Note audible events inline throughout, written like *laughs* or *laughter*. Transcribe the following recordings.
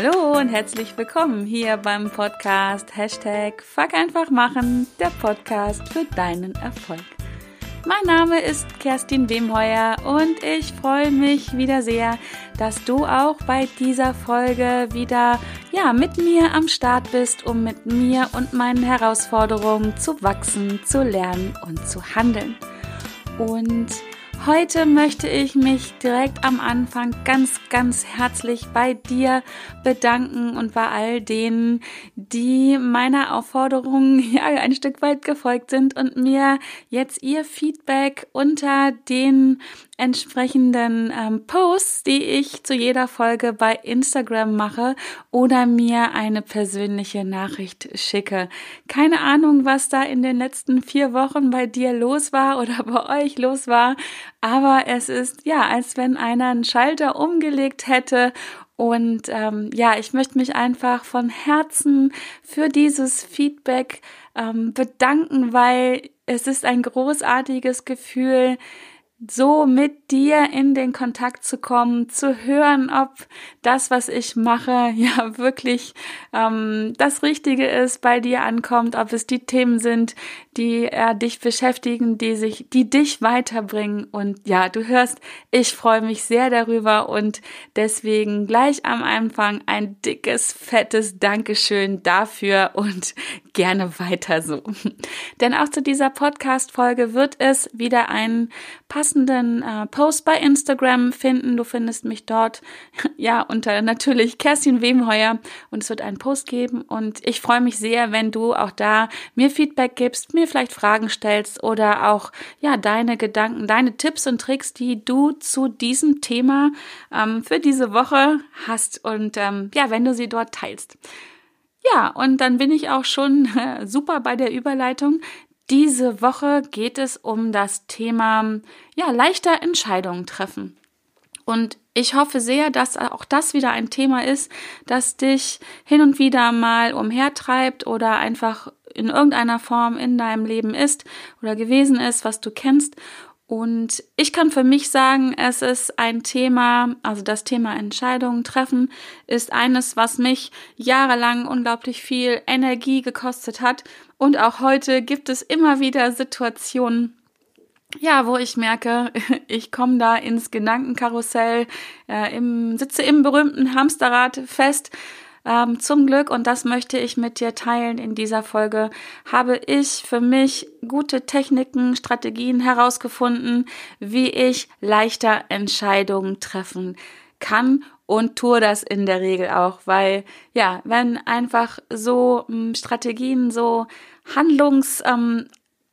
Hallo und herzlich willkommen hier beim Podcast Hashtag Fuck einfach machen, der Podcast für deinen Erfolg. Mein Name ist Kerstin Wemheuer und ich freue mich wieder sehr, dass du auch bei dieser Folge wieder ja, mit mir am Start bist, um mit mir und meinen Herausforderungen zu wachsen, zu lernen und zu handeln. Und Heute möchte ich mich direkt am Anfang ganz, ganz herzlich bei dir bedanken und bei all denen, die meiner Aufforderung *laughs* ja ein Stück weit gefolgt sind und mir jetzt ihr Feedback unter den entsprechenden ähm, Posts, die ich zu jeder Folge bei Instagram mache oder mir eine persönliche Nachricht schicke. Keine Ahnung, was da in den letzten vier Wochen bei dir los war oder *laughs* bei euch los war, aber es ist ja, als wenn einer einen Schalter umgelegt hätte und ähm, ja, ich möchte mich einfach von Herzen für dieses Feedback ähm, bedanken, weil es ist ein großartiges Gefühl, so mit dir in den Kontakt zu kommen, zu hören, ob das, was ich mache, *laughs* ja wirklich ähm, das Richtige ist, bei dir ankommt, ob es die Themen sind, die äh, dich beschäftigen, die sich, die dich weiterbringen. Und ja, du hörst, ich freue mich sehr darüber und deswegen gleich am Anfang ein dickes, fettes Dankeschön dafür und *laughs* gerne weiter so. *laughs* Denn auch zu dieser Podcast-Folge wird es wieder einen passenden äh, Post bei Instagram finden. Du findest mich dort, *laughs* ja, unter natürlich Kerstin Wemheuer und es wird einen Post geben und ich freue mich sehr, wenn du auch da mir Feedback gibst, mir vielleicht Fragen stellst oder auch, ja, deine Gedanken, deine Tipps und Tricks, die du zu diesem Thema ähm, für diese Woche hast und ähm, ja, wenn du sie dort teilst. Ja, und dann bin ich auch schon äh, *laughs* super bei der Überleitung. Diese Woche geht es um das Thema, ja, leichter Entscheidungen treffen. Und ich hoffe sehr, dass auch das wieder ein Thema ist, das dich hin und wieder mal umhertreibt oder einfach in irgendeiner Form in deinem Leben ist oder gewesen ist, was du kennst und ich kann für mich sagen, es ist ein Thema, also das Thema Entscheidungen treffen, ist eines, was mich jahrelang unglaublich viel Energie gekostet hat. Und auch heute gibt es immer wieder Situationen, ja, wo ich merke, *laughs* ich komme da ins Gedankenkarussell, äh, im, sitze im berühmten Hamsterrad fest ähm, zum Glück, und das möchte ich mit dir teilen in dieser Folge, habe ich für mich gute Techniken, Strategien herausgefunden, wie ich leichter Entscheidungen treffen kann und tue das in der Regel auch, weil ja, wenn einfach so ähm, Strategien, so Handlungs ähm,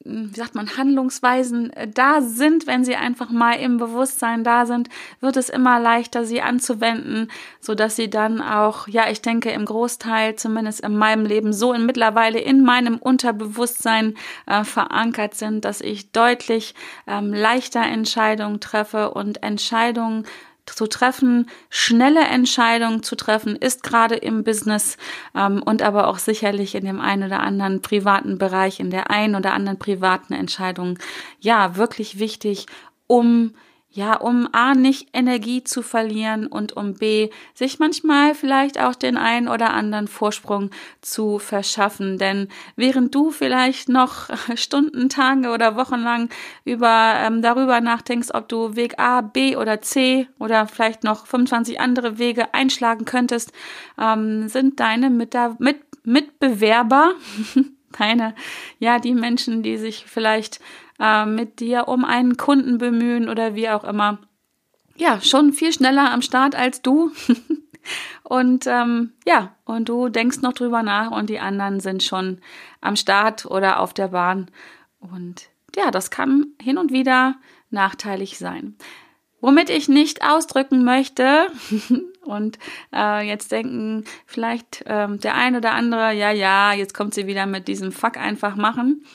wie sagt man, Handlungsweisen äh, da sind, wenn sie einfach mal im Bewusstsein da sind, wird es immer leichter, sie anzuwenden, so dass sie dann auch, ja, ich denke, im Großteil, zumindest in meinem Leben, so in mittlerweile in meinem Unterbewusstsein äh, verankert sind, dass ich deutlich ähm, leichter Entscheidungen treffe und Entscheidungen zu treffen, schnelle Entscheidungen zu treffen, ist gerade im Business ähm, und aber auch sicherlich in dem einen oder anderen privaten Bereich, in der einen oder anderen privaten Entscheidung, ja, wirklich wichtig, um ja, um A nicht Energie zu verlieren und um B sich manchmal vielleicht auch den einen oder anderen Vorsprung zu verschaffen. Denn während du vielleicht noch *laughs* Stunden, Tage oder Wochen lang über, ähm, darüber nachdenkst, ob du Weg A, B oder C oder vielleicht noch 25 andere Wege einschlagen könntest, ähm, sind deine Mit Mit Mitbewerber, *laughs* deine, ja, die Menschen, die sich vielleicht äh, mit dir um einen Kunden bemühen oder wie auch immer. Ja, schon viel schneller am Start als du. *laughs* und ähm, ja, und du denkst noch drüber nach und die anderen sind schon am Start oder auf der Bahn. Und ja, das kann hin und wieder nachteilig sein. Womit ich nicht ausdrücken möchte, *laughs* und äh, jetzt denken vielleicht ähm, der ein oder andere, ja, ja, jetzt kommt sie wieder mit diesem Fuck einfach machen.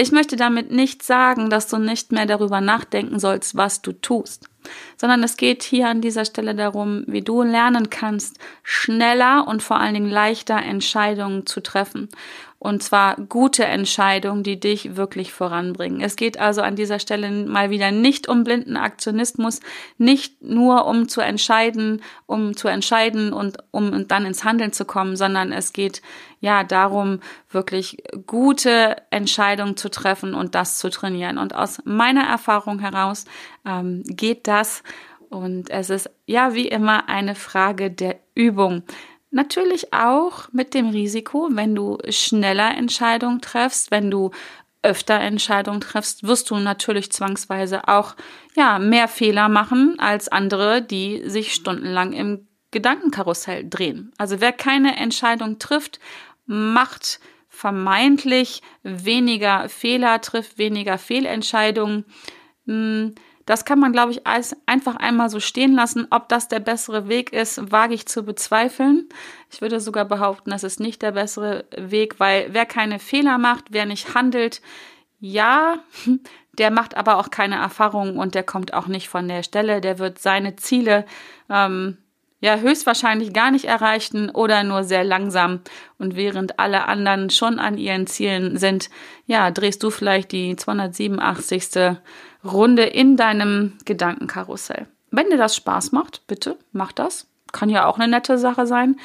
Ich möchte damit nicht sagen, dass du nicht mehr darüber nachdenken sollst, was du tust, sondern es geht hier an dieser Stelle darum, wie du lernen kannst, schneller und vor allen Dingen leichter Entscheidungen zu treffen. Und zwar gute Entscheidungen, die dich wirklich voranbringen. Es geht also an dieser Stelle mal wieder nicht um blinden Aktionismus, nicht nur um zu entscheiden, um zu entscheiden und um dann ins Handeln zu kommen, sondern es geht ja darum, wirklich gute Entscheidungen zu treffen und das zu trainieren. Und aus meiner Erfahrung heraus ähm, geht das. Und es ist ja wie immer eine Frage der Übung. Natürlich auch mit dem Risiko, wenn du schneller Entscheidungen triffst, wenn du öfter Entscheidungen triffst, wirst du natürlich zwangsweise auch ja mehr Fehler machen als andere, die sich stundenlang im Gedankenkarussell drehen. Also wer keine Entscheidung trifft, macht vermeintlich weniger Fehler, trifft weniger Fehlentscheidungen. Das kann man, glaube ich, einfach einmal so stehen lassen. Ob das der bessere Weg ist, wage ich zu bezweifeln. Ich würde sogar behaupten, das ist nicht der bessere Weg, weil wer keine Fehler macht, wer nicht handelt, ja, *laughs* der macht aber auch keine Erfahrungen und der kommt auch nicht von der Stelle. Der wird seine Ziele ähm, ja höchstwahrscheinlich gar nicht erreichen oder nur sehr langsam. Und während alle anderen schon an ihren Zielen sind, ja, drehst du vielleicht die 287. Runde in deinem Gedankenkarussell. Wenn dir das Spaß macht, bitte mach das. Kann ja auch eine nette Sache sein.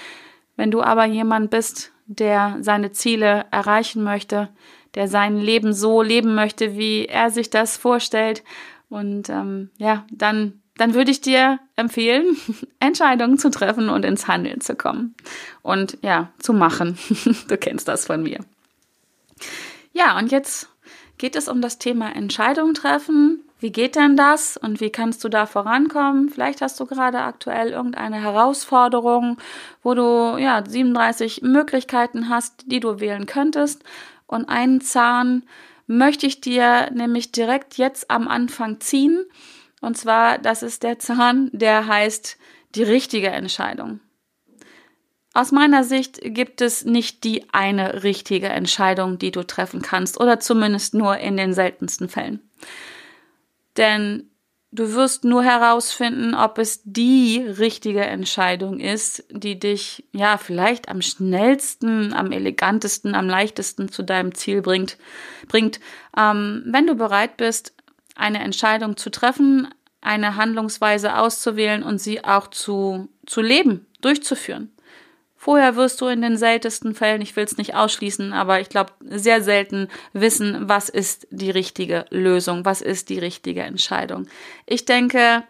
Wenn du aber jemand bist, der seine Ziele erreichen möchte, der sein Leben so leben möchte, wie er sich das vorstellt, und ähm, ja, dann dann würde ich dir empfehlen, *laughs* Entscheidungen zu treffen und ins Handeln zu kommen und ja, zu machen. *laughs* du kennst das von mir. Ja, und jetzt geht es um das Thema Entscheidungen treffen. Wie geht denn das und wie kannst du da vorankommen? Vielleicht hast du gerade aktuell irgendeine Herausforderung, wo du ja 37 Möglichkeiten hast, die du wählen könntest. Und einen Zahn möchte ich dir nämlich direkt jetzt am Anfang ziehen. Und zwar, das ist der Zahn, der heißt die richtige Entscheidung. Aus meiner Sicht gibt es nicht die eine richtige Entscheidung, die du treffen kannst, oder zumindest nur in den seltensten Fällen. Denn du wirst nur herausfinden, ob es die richtige Entscheidung ist, die dich ja vielleicht am schnellsten, am elegantesten, am leichtesten zu deinem Ziel bringt. bringt. Ähm, wenn du bereit bist, eine Entscheidung zu treffen, eine Handlungsweise auszuwählen und sie auch zu, zu leben, durchzuführen. Vorher wirst du in den seltensten Fällen, ich will es nicht ausschließen, aber ich glaube sehr selten wissen, was ist die richtige Lösung, was ist die richtige Entscheidung. Ich denke,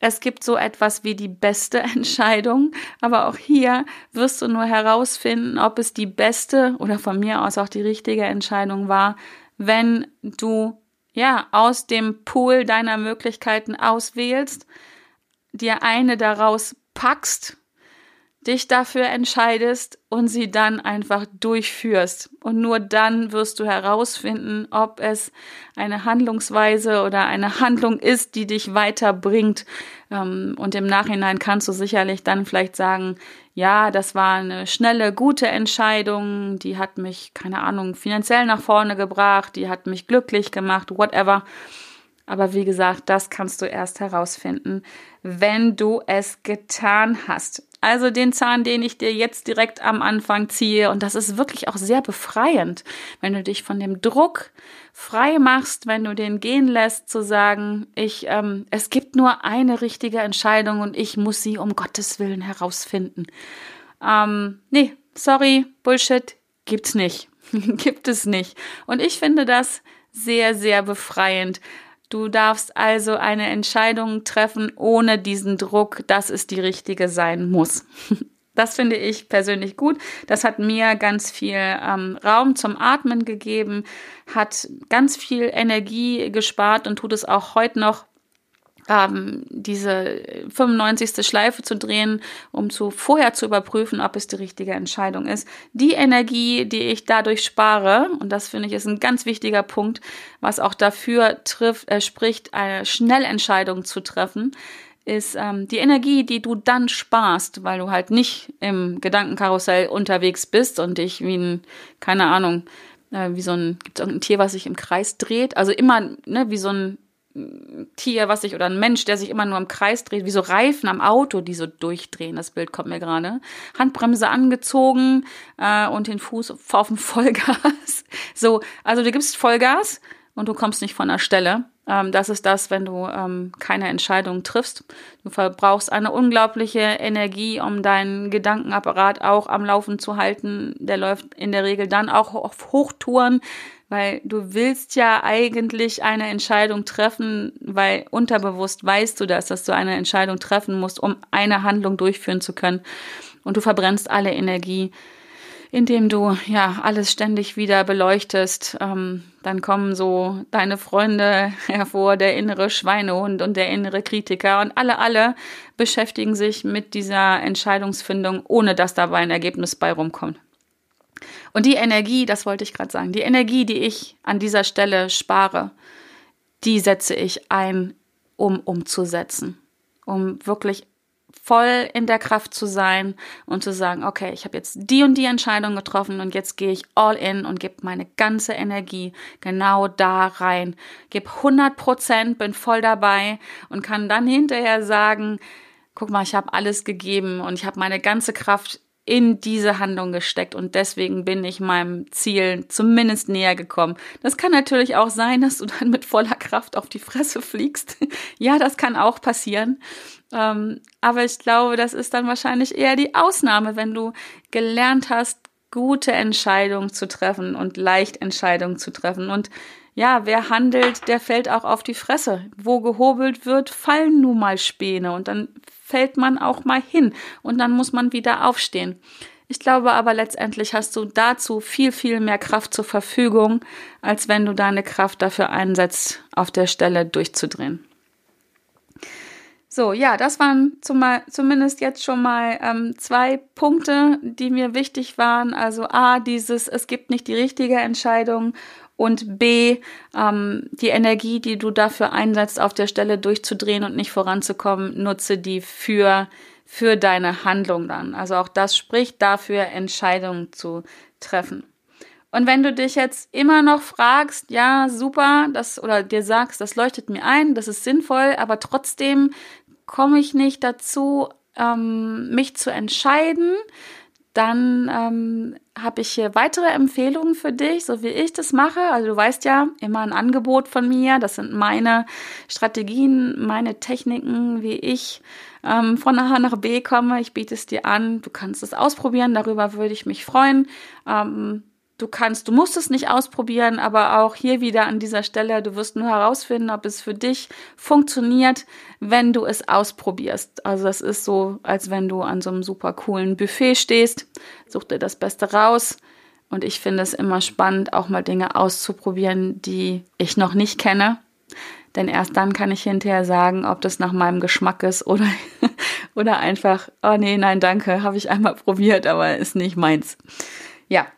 es gibt so etwas wie die beste *laughs* Entscheidung, aber auch hier wirst du nur herausfinden, ob es die beste oder von mir aus auch die richtige Entscheidung war, wenn du ja aus dem Pool deiner Möglichkeiten auswählst, dir eine daraus packst dich dafür entscheidest und sie dann einfach durchführst. Und nur dann wirst du herausfinden, ob es eine Handlungsweise oder eine Handlung ist, die dich weiterbringt. Ähm, und im Nachhinein kannst du sicherlich dann vielleicht sagen, ja, das war eine schnelle, gute Entscheidung, die hat mich, keine Ahnung, finanziell nach vorne gebracht, die hat mich glücklich gemacht, whatever. Aber wie gesagt, das kannst du erst herausfinden, wenn du es getan hast. Also den Zahn, den ich dir jetzt direkt am Anfang ziehe. Und das ist wirklich auch sehr befreiend, wenn du dich von dem Druck frei machst, wenn du den gehen lässt, zu sagen, ich, ähm, es gibt nur eine richtige Entscheidung und ich muss sie um Gottes Willen herausfinden. Ähm, nee, sorry, Bullshit, gibt's nicht. *laughs* Gibt es nicht. Und ich finde das sehr, sehr befreiend, Du darfst also eine Entscheidung treffen ohne diesen Druck, dass es die richtige sein muss. *laughs* Das finde ich persönlich gut. Das hat mir ganz viel ähm, Raum zum Atmen gegeben, hat ganz viel Energie gespart und tut es auch heute noch ähm, diese 95. Schleife zu drehen, um zu vorher zu überprüfen, ob es die richtige Entscheidung ist. Die Energie, die ich dadurch spare, und das finde ich ist ein ganz wichtiger Punkt, was auch dafür trifft, äh, spricht, eine Schnellentscheidung zu treffen, ist ähm, die Energie, die du dann sparst, weil du halt nicht im Gedankenkarussell unterwegs bist und dich wie ein, keine Ahnung, äh, wie so ein, gibt es irgendein Tier, was sich im Kreis dreht? Also immer, ne, wie so ein Tier, was sich oder ein Mensch, der sich immer nur im Kreis dreht, wie so Reifen am Auto, die so durchdrehen. Das Bild kommt mir gerade. Handbremse angezogen äh, und den Fuß auf dem *laughs* Vollgas. So, also du gibst Vollgas und du kommst nicht von der Stelle. Ähm, das ist das, wenn du ähm, keine Entscheidung triffst. Du verbrauchst eine unglaubliche Energie, um deinen Gedankenapparat auch am Laufen zu halten. Der läuft in der Regel dann auch auf Hochtouren, weil du willst ja eigentlich eine Entscheidung treffen, weil unterbewusst weißt du das, dass du eine Entscheidung treffen musst, um eine Handlung durchführen zu können. Und du verbrennst alle Energie indem du ja alles ständig wieder beleuchtest. Ähm, dann kommen so deine Freunde *laughs* hervor, der innere Schweinehund und der innere Kritiker und alle, alle beschäftigen sich mit dieser Entscheidungsfindung, ohne dass dabei ein Ergebnis bei rumkommt. Und die Energie, das wollte ich gerade sagen, die Energie, die ich an dieser Stelle spare, die setze ich ein, um umzusetzen, um wirklich voll in der Kraft zu sein und zu sagen, okay, ich habe jetzt die und die Entscheidung getroffen und jetzt gehe ich all in und gebe meine ganze Energie genau da rein. Gebe 100 Prozent, bin voll dabei und kann dann hinterher sagen, guck mal, ich habe alles gegeben und ich habe meine ganze Kraft in diese Handlung gesteckt und deswegen bin ich meinem Ziel zumindest näher gekommen. Das kann natürlich auch sein, dass du dann mit voller Kraft auf die Fresse fliegst. *laughs* ja, das kann auch passieren. Ähm, aber ich glaube, das ist dann wahrscheinlich eher die Ausnahme, wenn du gelernt hast, gute Entscheidungen zu treffen und leicht Entscheidungen zu treffen. Und ja, wer handelt, der fällt auch auf die Fresse. Wo gehobelt wird, fallen nun mal Späne und dann fällt man auch mal hin und dann muss man wieder aufstehen. Ich glaube aber letztendlich hast du dazu viel, viel mehr Kraft zur Verfügung, als wenn du deine Kraft dafür einsetzt, auf der Stelle durchzudrehen. So, ja, das waren zum, zumindest jetzt schon mal ähm, zwei Punkte, die mir wichtig waren. Also A, dieses, es gibt nicht die richtige Entscheidung und B, ähm, die Energie, die du dafür einsetzt, auf der Stelle durchzudrehen und nicht voranzukommen, nutze die für, für deine Handlung dann. Also auch das spricht dafür, Entscheidungen zu treffen. Und wenn du dich jetzt immer noch fragst, ja, super, das oder dir sagst, das leuchtet mir ein, das ist sinnvoll, aber trotzdem komme ich nicht dazu, ähm, mich zu entscheiden, dann ähm, habe ich hier weitere Empfehlungen für dich, so wie ich das mache. Also du weißt ja, immer ein Angebot von mir. Das sind meine Strategien, meine Techniken, wie ich ähm, von A nach B komme. Ich biete es dir an. Du kannst es ausprobieren. Darüber würde ich mich freuen. Ähm, Du kannst, du musst es nicht ausprobieren, aber auch hier wieder an dieser Stelle, du wirst nur herausfinden, ob es für dich funktioniert, wenn du es ausprobierst. Also es ist so, als wenn du an so einem super coolen Buffet stehst, such dir das Beste raus. Und ich finde es immer spannend, auch mal Dinge auszuprobieren, die ich noch nicht kenne. Denn erst dann kann ich hinterher sagen, ob das nach meinem Geschmack ist oder, *laughs* oder einfach, oh nee, nein, danke, habe ich einmal probiert, aber ist nicht meins. Ja,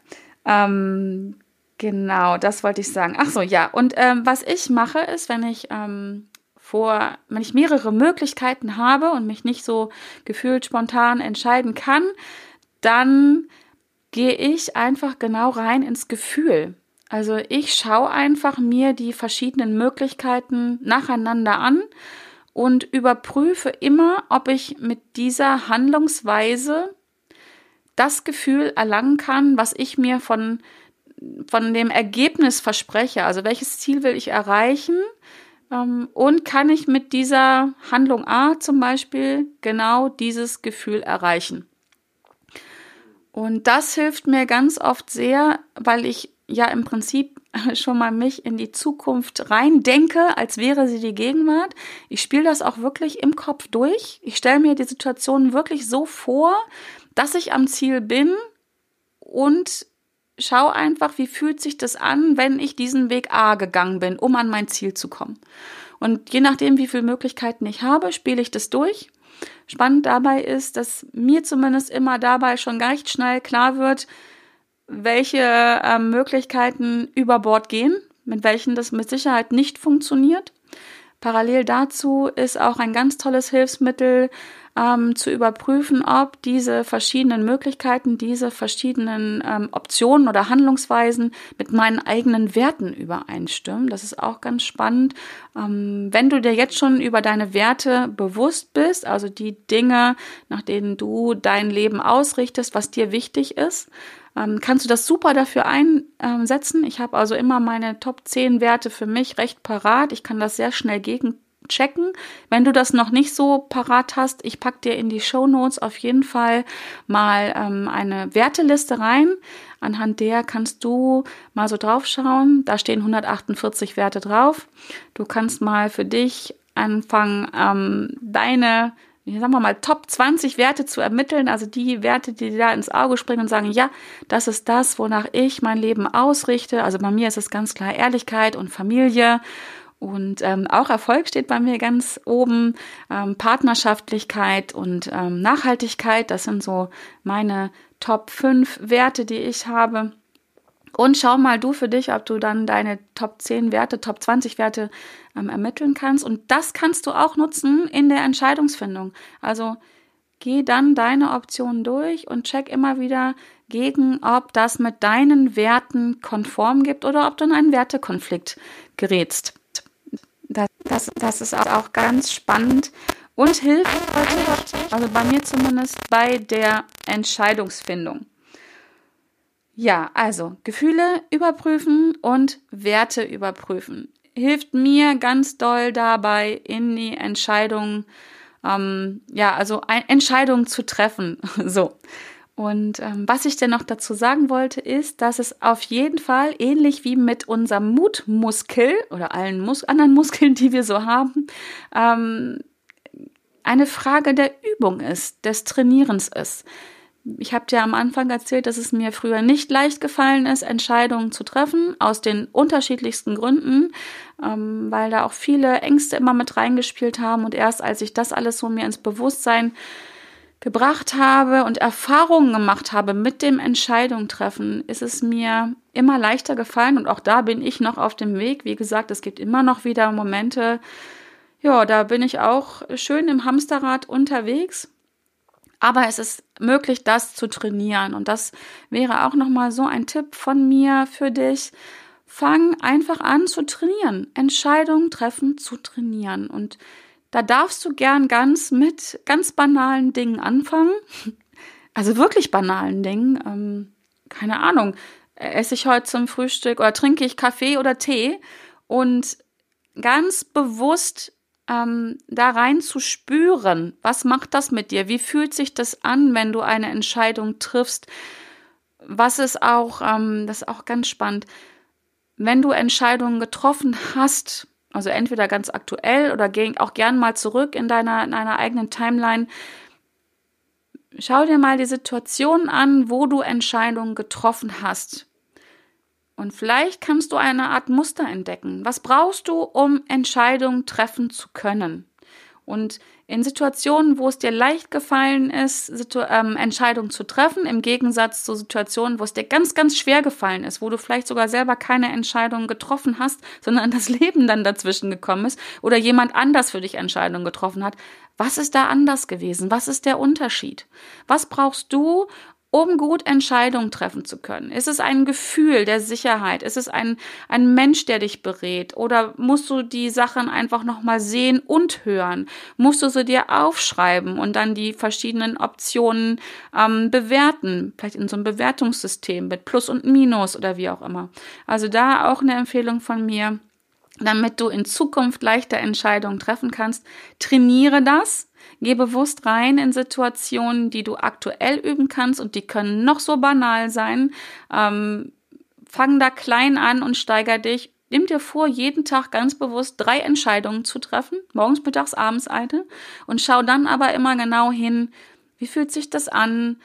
ähm, genau, das wollte ich sagen. Ach so, ja. Und ähm, was ich mache, ist, wenn ich ähm, vor, wenn ich mehrere Möglichkeiten habe und mich nicht so gefühlt spontan entscheiden kann, dann gehe ich einfach genau rein ins Gefühl. Also ich schaue einfach mir die verschiedenen Möglichkeiten nacheinander an und überprüfe immer, ob ich mit dieser Handlungsweise das Gefühl erlangen kann, was ich mir von, von dem Ergebnis verspreche. Also welches Ziel will ich erreichen? Ähm, und kann ich mit dieser Handlung A zum Beispiel genau dieses Gefühl erreichen? Und das hilft mir ganz oft sehr, weil ich ja im Prinzip *laughs* schon mal mich in die Zukunft rein denke, als wäre sie die Gegenwart. Ich spiele das auch wirklich im Kopf durch. Ich stelle mir die Situation wirklich so vor, dass ich am Ziel bin und schau einfach, wie fühlt sich das an, wenn ich diesen Weg A gegangen bin, um an mein Ziel zu kommen. Und je nachdem, wie viele Möglichkeiten ich habe, spiele ich das durch. Spannend dabei ist, dass mir zumindest immer dabei schon recht schnell klar wird, welche äh, Möglichkeiten über Bord gehen, mit welchen das mit Sicherheit nicht funktioniert. Parallel dazu ist auch ein ganz tolles Hilfsmittel ähm, zu überprüfen, ob diese verschiedenen Möglichkeiten, diese verschiedenen ähm, Optionen oder Handlungsweisen mit meinen eigenen Werten übereinstimmen. Das ist auch ganz spannend. Ähm, wenn du dir jetzt schon über deine Werte bewusst bist, also die Dinge, nach denen du dein Leben ausrichtest, was dir wichtig ist, ähm, kannst du das super dafür einsetzen. Ich habe also immer meine Top 10 Werte für mich recht parat. Ich kann das sehr schnell gegen checken. Wenn du das noch nicht so parat hast, ich packe dir in die Show Notes auf jeden Fall mal ähm, eine Werteliste rein. Anhand der kannst du mal so drauf schauen. Da stehen 148 Werte drauf. Du kannst mal für dich anfangen, ähm, deine sagen wir mal, Top 20 Werte zu ermitteln, also die Werte, die dir da ins Auge springen und sagen, ja, das ist das, wonach ich mein Leben ausrichte. Also bei mir ist es ganz klar Ehrlichkeit und Familie und ähm, auch Erfolg steht bei mir ganz oben. Ähm, Partnerschaftlichkeit und ähm, Nachhaltigkeit, das sind so meine Top 5 Werte, die ich habe. Und schau mal du für dich, ob du dann deine Top 10 Werte, Top 20 Werte ähm, ermitteln kannst. Und das kannst du auch nutzen in der Entscheidungsfindung. Also geh dann deine Optionen durch und check immer wieder gegen, ob das mit deinen Werten konform gibt oder ob du in einen Wertekonflikt gerätst. Das, das, das ist auch ganz spannend und hilft also bei mir zumindest, bei der Entscheidungsfindung. Ja, also Gefühle überprüfen und Werte überprüfen. Hilft mir ganz doll dabei, in die Entscheidung, ähm, ja, also Entscheidungen zu treffen. *laughs* so. Und ähm, was ich denn noch dazu sagen wollte, ist, dass es auf jeden Fall ähnlich wie mit unserem Mutmuskel oder allen Mus anderen Muskeln, die wir so haben, ähm, eine Frage der Übung ist, des Trainierens ist. Ich habe dir am Anfang erzählt, dass es mir früher nicht leicht gefallen ist, Entscheidungen zu treffen, aus den unterschiedlichsten Gründen, ähm, weil da auch viele Ängste immer mit reingespielt haben. Und erst als ich das alles so mir ins Bewusstsein gebracht habe und Erfahrungen gemacht habe mit dem Entscheidung treffen, ist es mir immer leichter gefallen und auch da bin ich noch auf dem Weg. Wie gesagt, es gibt immer noch wieder Momente, ja, da bin ich auch schön im Hamsterrad unterwegs. Aber es ist möglich, das zu trainieren. Und das wäre auch nochmal so ein Tipp von mir für dich. Fang einfach an zu trainieren. Entscheidungen treffen zu trainieren. Und da darfst du gern ganz mit ganz banalen Dingen anfangen. Also wirklich banalen Dingen. Ähm, keine Ahnung. Esse ich heute zum Frühstück oder trinke ich Kaffee oder Tee und ganz bewusst ähm, da rein zu spüren, was macht das mit dir? Wie fühlt sich das an, wenn du eine Entscheidung triffst? Was ist auch, ähm, das ist auch ganz spannend, wenn du Entscheidungen getroffen hast, also entweder ganz aktuell oder auch gern mal zurück in deiner, in deiner eigenen Timeline. Schau dir mal die Situation an, wo du Entscheidungen getroffen hast. Und vielleicht kannst du eine Art Muster entdecken. Was brauchst du, um Entscheidungen treffen zu können? Und in Situationen, wo es dir leicht gefallen ist, Situ ähm, Entscheidungen zu treffen, im Gegensatz zu Situationen, wo es dir ganz, ganz schwer gefallen ist, wo du vielleicht sogar selber keine Entscheidungen getroffen hast, sondern das *laughs* Leben dann dazwischen gekommen ist oder jemand anders für dich Entscheidungen getroffen hat. Was ist da anders gewesen? Was ist der Unterschied? Was brauchst du, um gut Entscheidungen treffen zu können? Ist es ein Gefühl der Sicherheit? Ist es ein, ein Mensch, der dich berät? Oder musst du die Sachen einfach nochmal sehen und hören? Musst du sie dir aufschreiben und dann die verschiedenen Optionen ähm, bewerten? Vielleicht in so einem Bewertungssystem mit Plus und Minus oder wie auch immer. Also da auch eine Empfehlung von mir damit du in Zukunft leichter Entscheidungen treffen kannst. Trainiere das, Geh bewusst rein in Situationen, die du aktuell üben kannst und die können noch so banal sein. Ähm, fang da klein an und steiger dich. Nimm dir vor, jeden Tag ganz bewusst drei Entscheidungen zu treffen, morgens, mittags, abends eine, und schau dann aber immer genau hin, wie fühlt sich das an?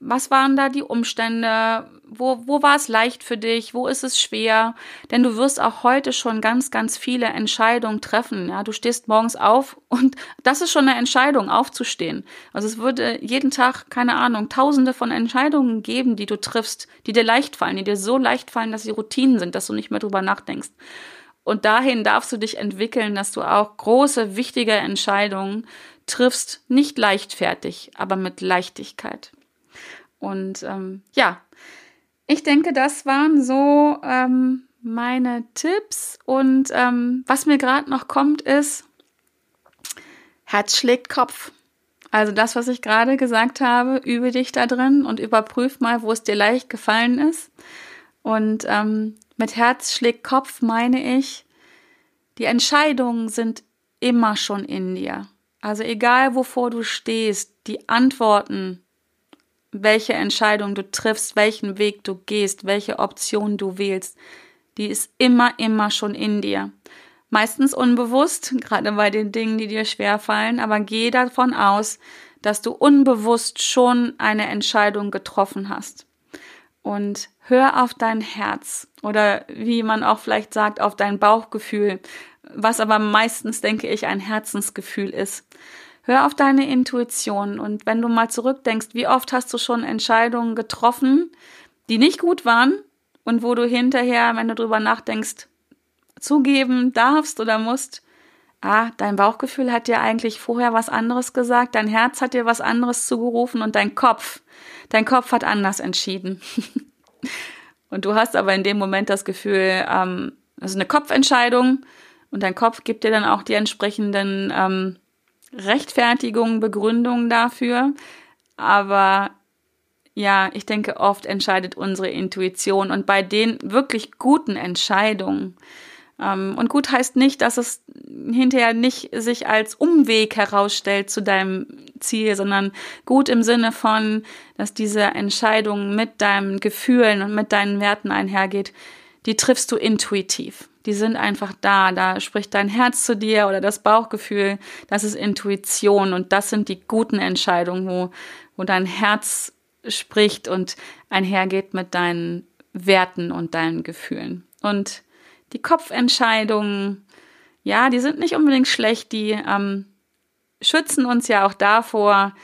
Was waren da die Umstände? Wo, wo war es leicht für dich? Wo ist es schwer? Denn du wirst auch heute schon ganz, ganz viele Entscheidungen treffen. Ja, du stehst morgens auf *laughs* und das ist schon eine Entscheidung, aufzustehen. Also es würde jeden Tag, keine Ahnung, tausende von Entscheidungen geben, die du triffst, die dir leicht fallen, die dir so leicht fallen, dass sie Routinen sind, dass du nicht mehr drüber nachdenkst. und dahin darfst du dich entwickeln, dass du auch große, wichtige Entscheidungen triffst, nicht leichtfertig, aber mit Leichtigkeit. Und ähm, ja, ich denke, das waren so ähm, meine Tipps. Und ähm, was mir gerade noch kommt, ist, Herz schlägt Kopf. Also das, was ich gerade gesagt habe, übe dich da drin und überprüf mal, wo es dir leicht gefallen ist. Und ähm, mit Herz schlägt Kopf meine ich, die Entscheidungen sind immer schon in dir. Also egal, wovor du stehst, die Antworten, welche Entscheidung du triffst, welchen Weg du gehst, welche Option du wählst, die ist immer, immer schon in dir. Meistens unbewusst, gerade bei den Dingen, die dir schwer fallen, aber geh davon aus, dass du unbewusst schon eine Entscheidung getroffen hast. Und hör auf dein Herz oder wie man auch vielleicht sagt, auf dein Bauchgefühl, was aber meistens, denke ich, ein Herzensgefühl ist. Hör auf deine Intuition und wenn du mal zurückdenkst, wie oft hast du schon Entscheidungen getroffen, die nicht gut waren und wo du hinterher, wenn du drüber nachdenkst, zugeben darfst oder musst, ah, dein Bauchgefühl hat dir eigentlich vorher was anderes gesagt, dein Herz hat dir was anderes zugerufen und dein Kopf, dein Kopf hat anders entschieden. *laughs* und du hast aber in dem Moment das Gefühl, ähm, das ist eine Kopfentscheidung und dein Kopf gibt dir dann auch die entsprechenden ähm, Rechtfertigungen, Begründungen dafür. Aber ja, ich denke, oft entscheidet unsere Intuition und bei den wirklich guten Entscheidungen, ähm, und gut heißt nicht, dass es hinterher nicht sich als Umweg herausstellt zu deinem Ziel, sondern gut im Sinne von, dass diese Entscheidung mit deinen Gefühlen und mit deinen Werten einhergeht, die triffst du intuitiv. Die sind einfach da. Da spricht dein Herz zu dir oder das Bauchgefühl. Das ist Intuition und das sind die guten Entscheidungen, wo, wo dein Herz spricht und einhergeht mit deinen Werten und deinen Gefühlen. Und die Kopfentscheidungen, ja, die sind nicht unbedingt schlecht, die ähm, schützen uns ja auch davor,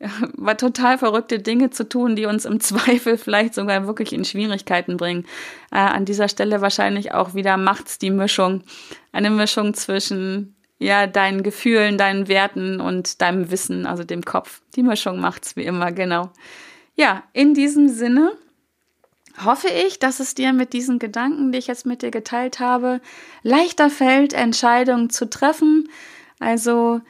*laughs* war total verrückte Dinge zu tun, die uns im *laughs* Zweifel vielleicht sogar wirklich in Schwierigkeiten bringen. Äh, an dieser Stelle wahrscheinlich auch wieder macht's die Mischung. Eine Mischung zwischen ja, deinen Gefühlen, deinen Werten und deinem Wissen, also dem Kopf. Die Mischung macht's wie immer, genau. Ja, in diesem Sinne hoffe ich, dass es dir mit diesen Gedanken, die ich jetzt mit dir geteilt habe, leichter fällt, Entscheidungen zu treffen. Also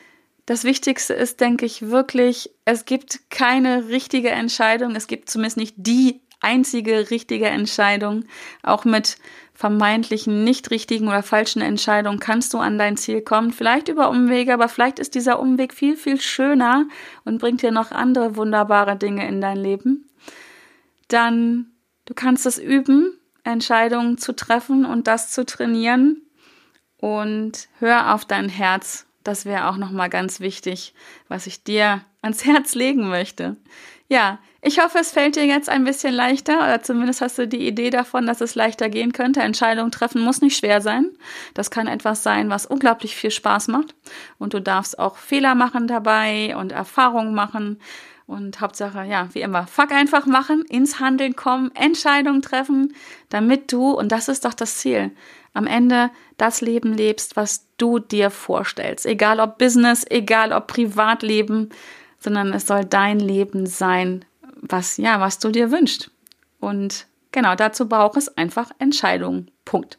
das Wichtigste ist, denke ich, wirklich, es gibt keine richtige Entscheidung. Es gibt zumindest nicht die einzige richtige Entscheidung. Auch mit vermeintlichen nicht richtigen oder falschen Entscheidungen kannst du an dein Ziel kommen. Vielleicht über Umwege, aber vielleicht ist dieser Umweg viel, viel schöner und bringt dir noch andere wunderbare Dinge in dein Leben. Dann Du kannst es üben, Entscheidungen zu treffen und das zu trainieren. Und hör auf dein Herz. Das wäre auch nochmal ganz wichtig, was ich dir *laughs* ans Herz legen möchte. Ja, ich hoffe, es fällt dir jetzt ein bisschen leichter oder zumindest hast du die Idee davon, dass es leichter gehen könnte. Entscheidungen treffen muss nicht schwer sein. Das kann etwas sein, was unglaublich viel Spaß macht. Und du darfst auch Fehler machen dabei und Erfahrungen machen. Und Hauptsache, ja, wie immer, fuck einfach machen, ins Handeln kommen, Entscheidungen treffen, damit du, und das ist doch das Ziel, am Ende das Leben lebst, was du dir vorstellst. Egal ob Business, egal ob Privatleben, sondern es soll dein Leben sein, was, ja, was du dir wünschst. Und genau dazu braucht es einfach Entscheidungen. Punkt.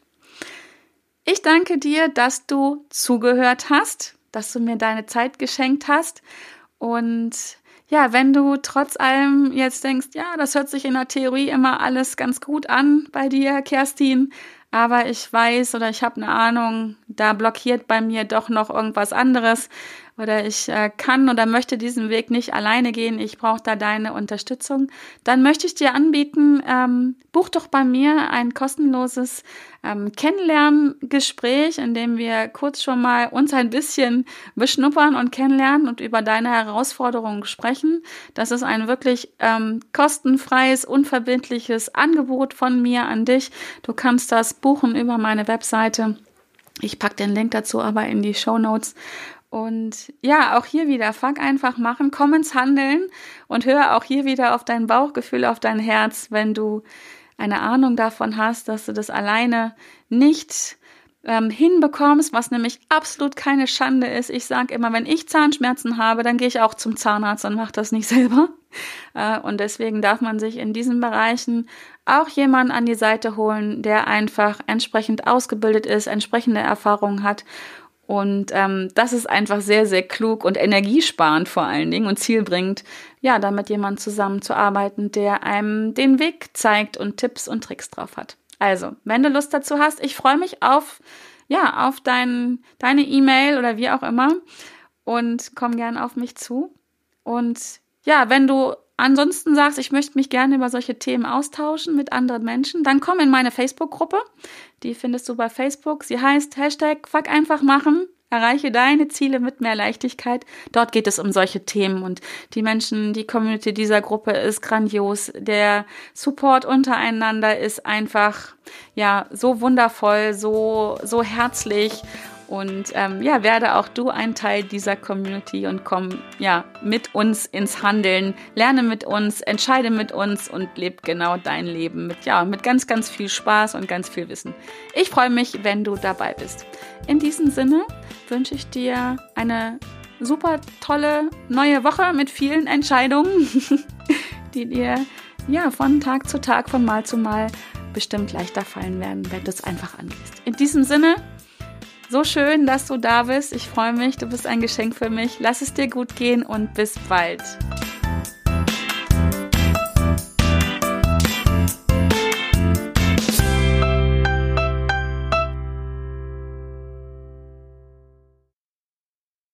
Ich danke dir, dass du zugehört hast, dass du mir deine Zeit geschenkt hast und ja, wenn du trotz allem jetzt denkst, ja, das hört sich in der Theorie immer alles ganz gut an bei dir, Kerstin, aber ich weiß oder ich habe eine Ahnung, da blockiert bei mir doch noch irgendwas anderes oder ich äh, kann oder möchte diesen Weg nicht alleine gehen, ich brauche da deine Unterstützung, dann möchte ich dir anbieten, ähm, buch doch bei mir ein kostenloses ähm, Kennenlerngespräch, in dem wir kurz schon mal uns ein bisschen beschnuppern und kennenlernen und über deine Herausforderungen sprechen. Das ist ein wirklich ähm, kostenfreies, unverbindliches Angebot von mir an dich. Du kannst das buchen über meine Webseite. Ich packe den Link dazu aber in die Show Notes. Und ja, auch hier wieder, fang einfach machen, komm ins Handeln und hör auch hier wieder auf dein Bauchgefühl, auf dein Herz, wenn du eine Ahnung davon hast, dass du das alleine nicht ähm, hinbekommst, was nämlich absolut keine Schande ist. Ich sage immer, wenn ich Zahnschmerzen habe, dann gehe ich auch zum Zahnarzt und mache das nicht *laughs* selber. Äh, und deswegen darf man sich in diesen Bereichen auch jemanden an die Seite holen, der einfach entsprechend ausgebildet ist, entsprechende Erfahrungen hat. Und ähm, das ist einfach sehr, sehr klug und energiesparend vor allen Dingen und zielbringend, ja, damit jemand zusammenzuarbeiten, der einem den Weg zeigt und Tipps und Tricks drauf hat. Also, wenn du Lust dazu hast, ich freue mich auf, ja, auf dein, deine E-Mail oder wie auch immer und komm gern auf mich zu. Und ja, wenn du ansonsten sagst, ich möchte mich gerne über solche Themen austauschen mit anderen Menschen, dann komm in meine Facebook-Gruppe. Die findest du bei Facebook. Sie heißt Hashtag Fuck einfach machen. Erreiche deine Ziele mit mehr Leichtigkeit. Dort geht es um solche Themen und die Menschen, die Community dieser Gruppe ist grandios. Der Support untereinander ist einfach, ja, so wundervoll, so, so herzlich und ähm, ja, werde auch du ein Teil dieser Community und komm ja mit uns ins Handeln, lerne mit uns, entscheide mit uns und lebe genau dein Leben mit ja mit ganz ganz viel Spaß und ganz viel Wissen. Ich freue mich, wenn du dabei bist. In diesem Sinne wünsche ich dir eine super tolle neue Woche mit vielen Entscheidungen, *laughs* die dir ja von Tag zu Tag, von Mal zu Mal bestimmt leichter fallen werden, wenn du es einfach angehst. In diesem Sinne so schön, dass du da bist. Ich freue mich. Du bist ein Geschenk für mich. Lass es dir gut gehen und bis bald.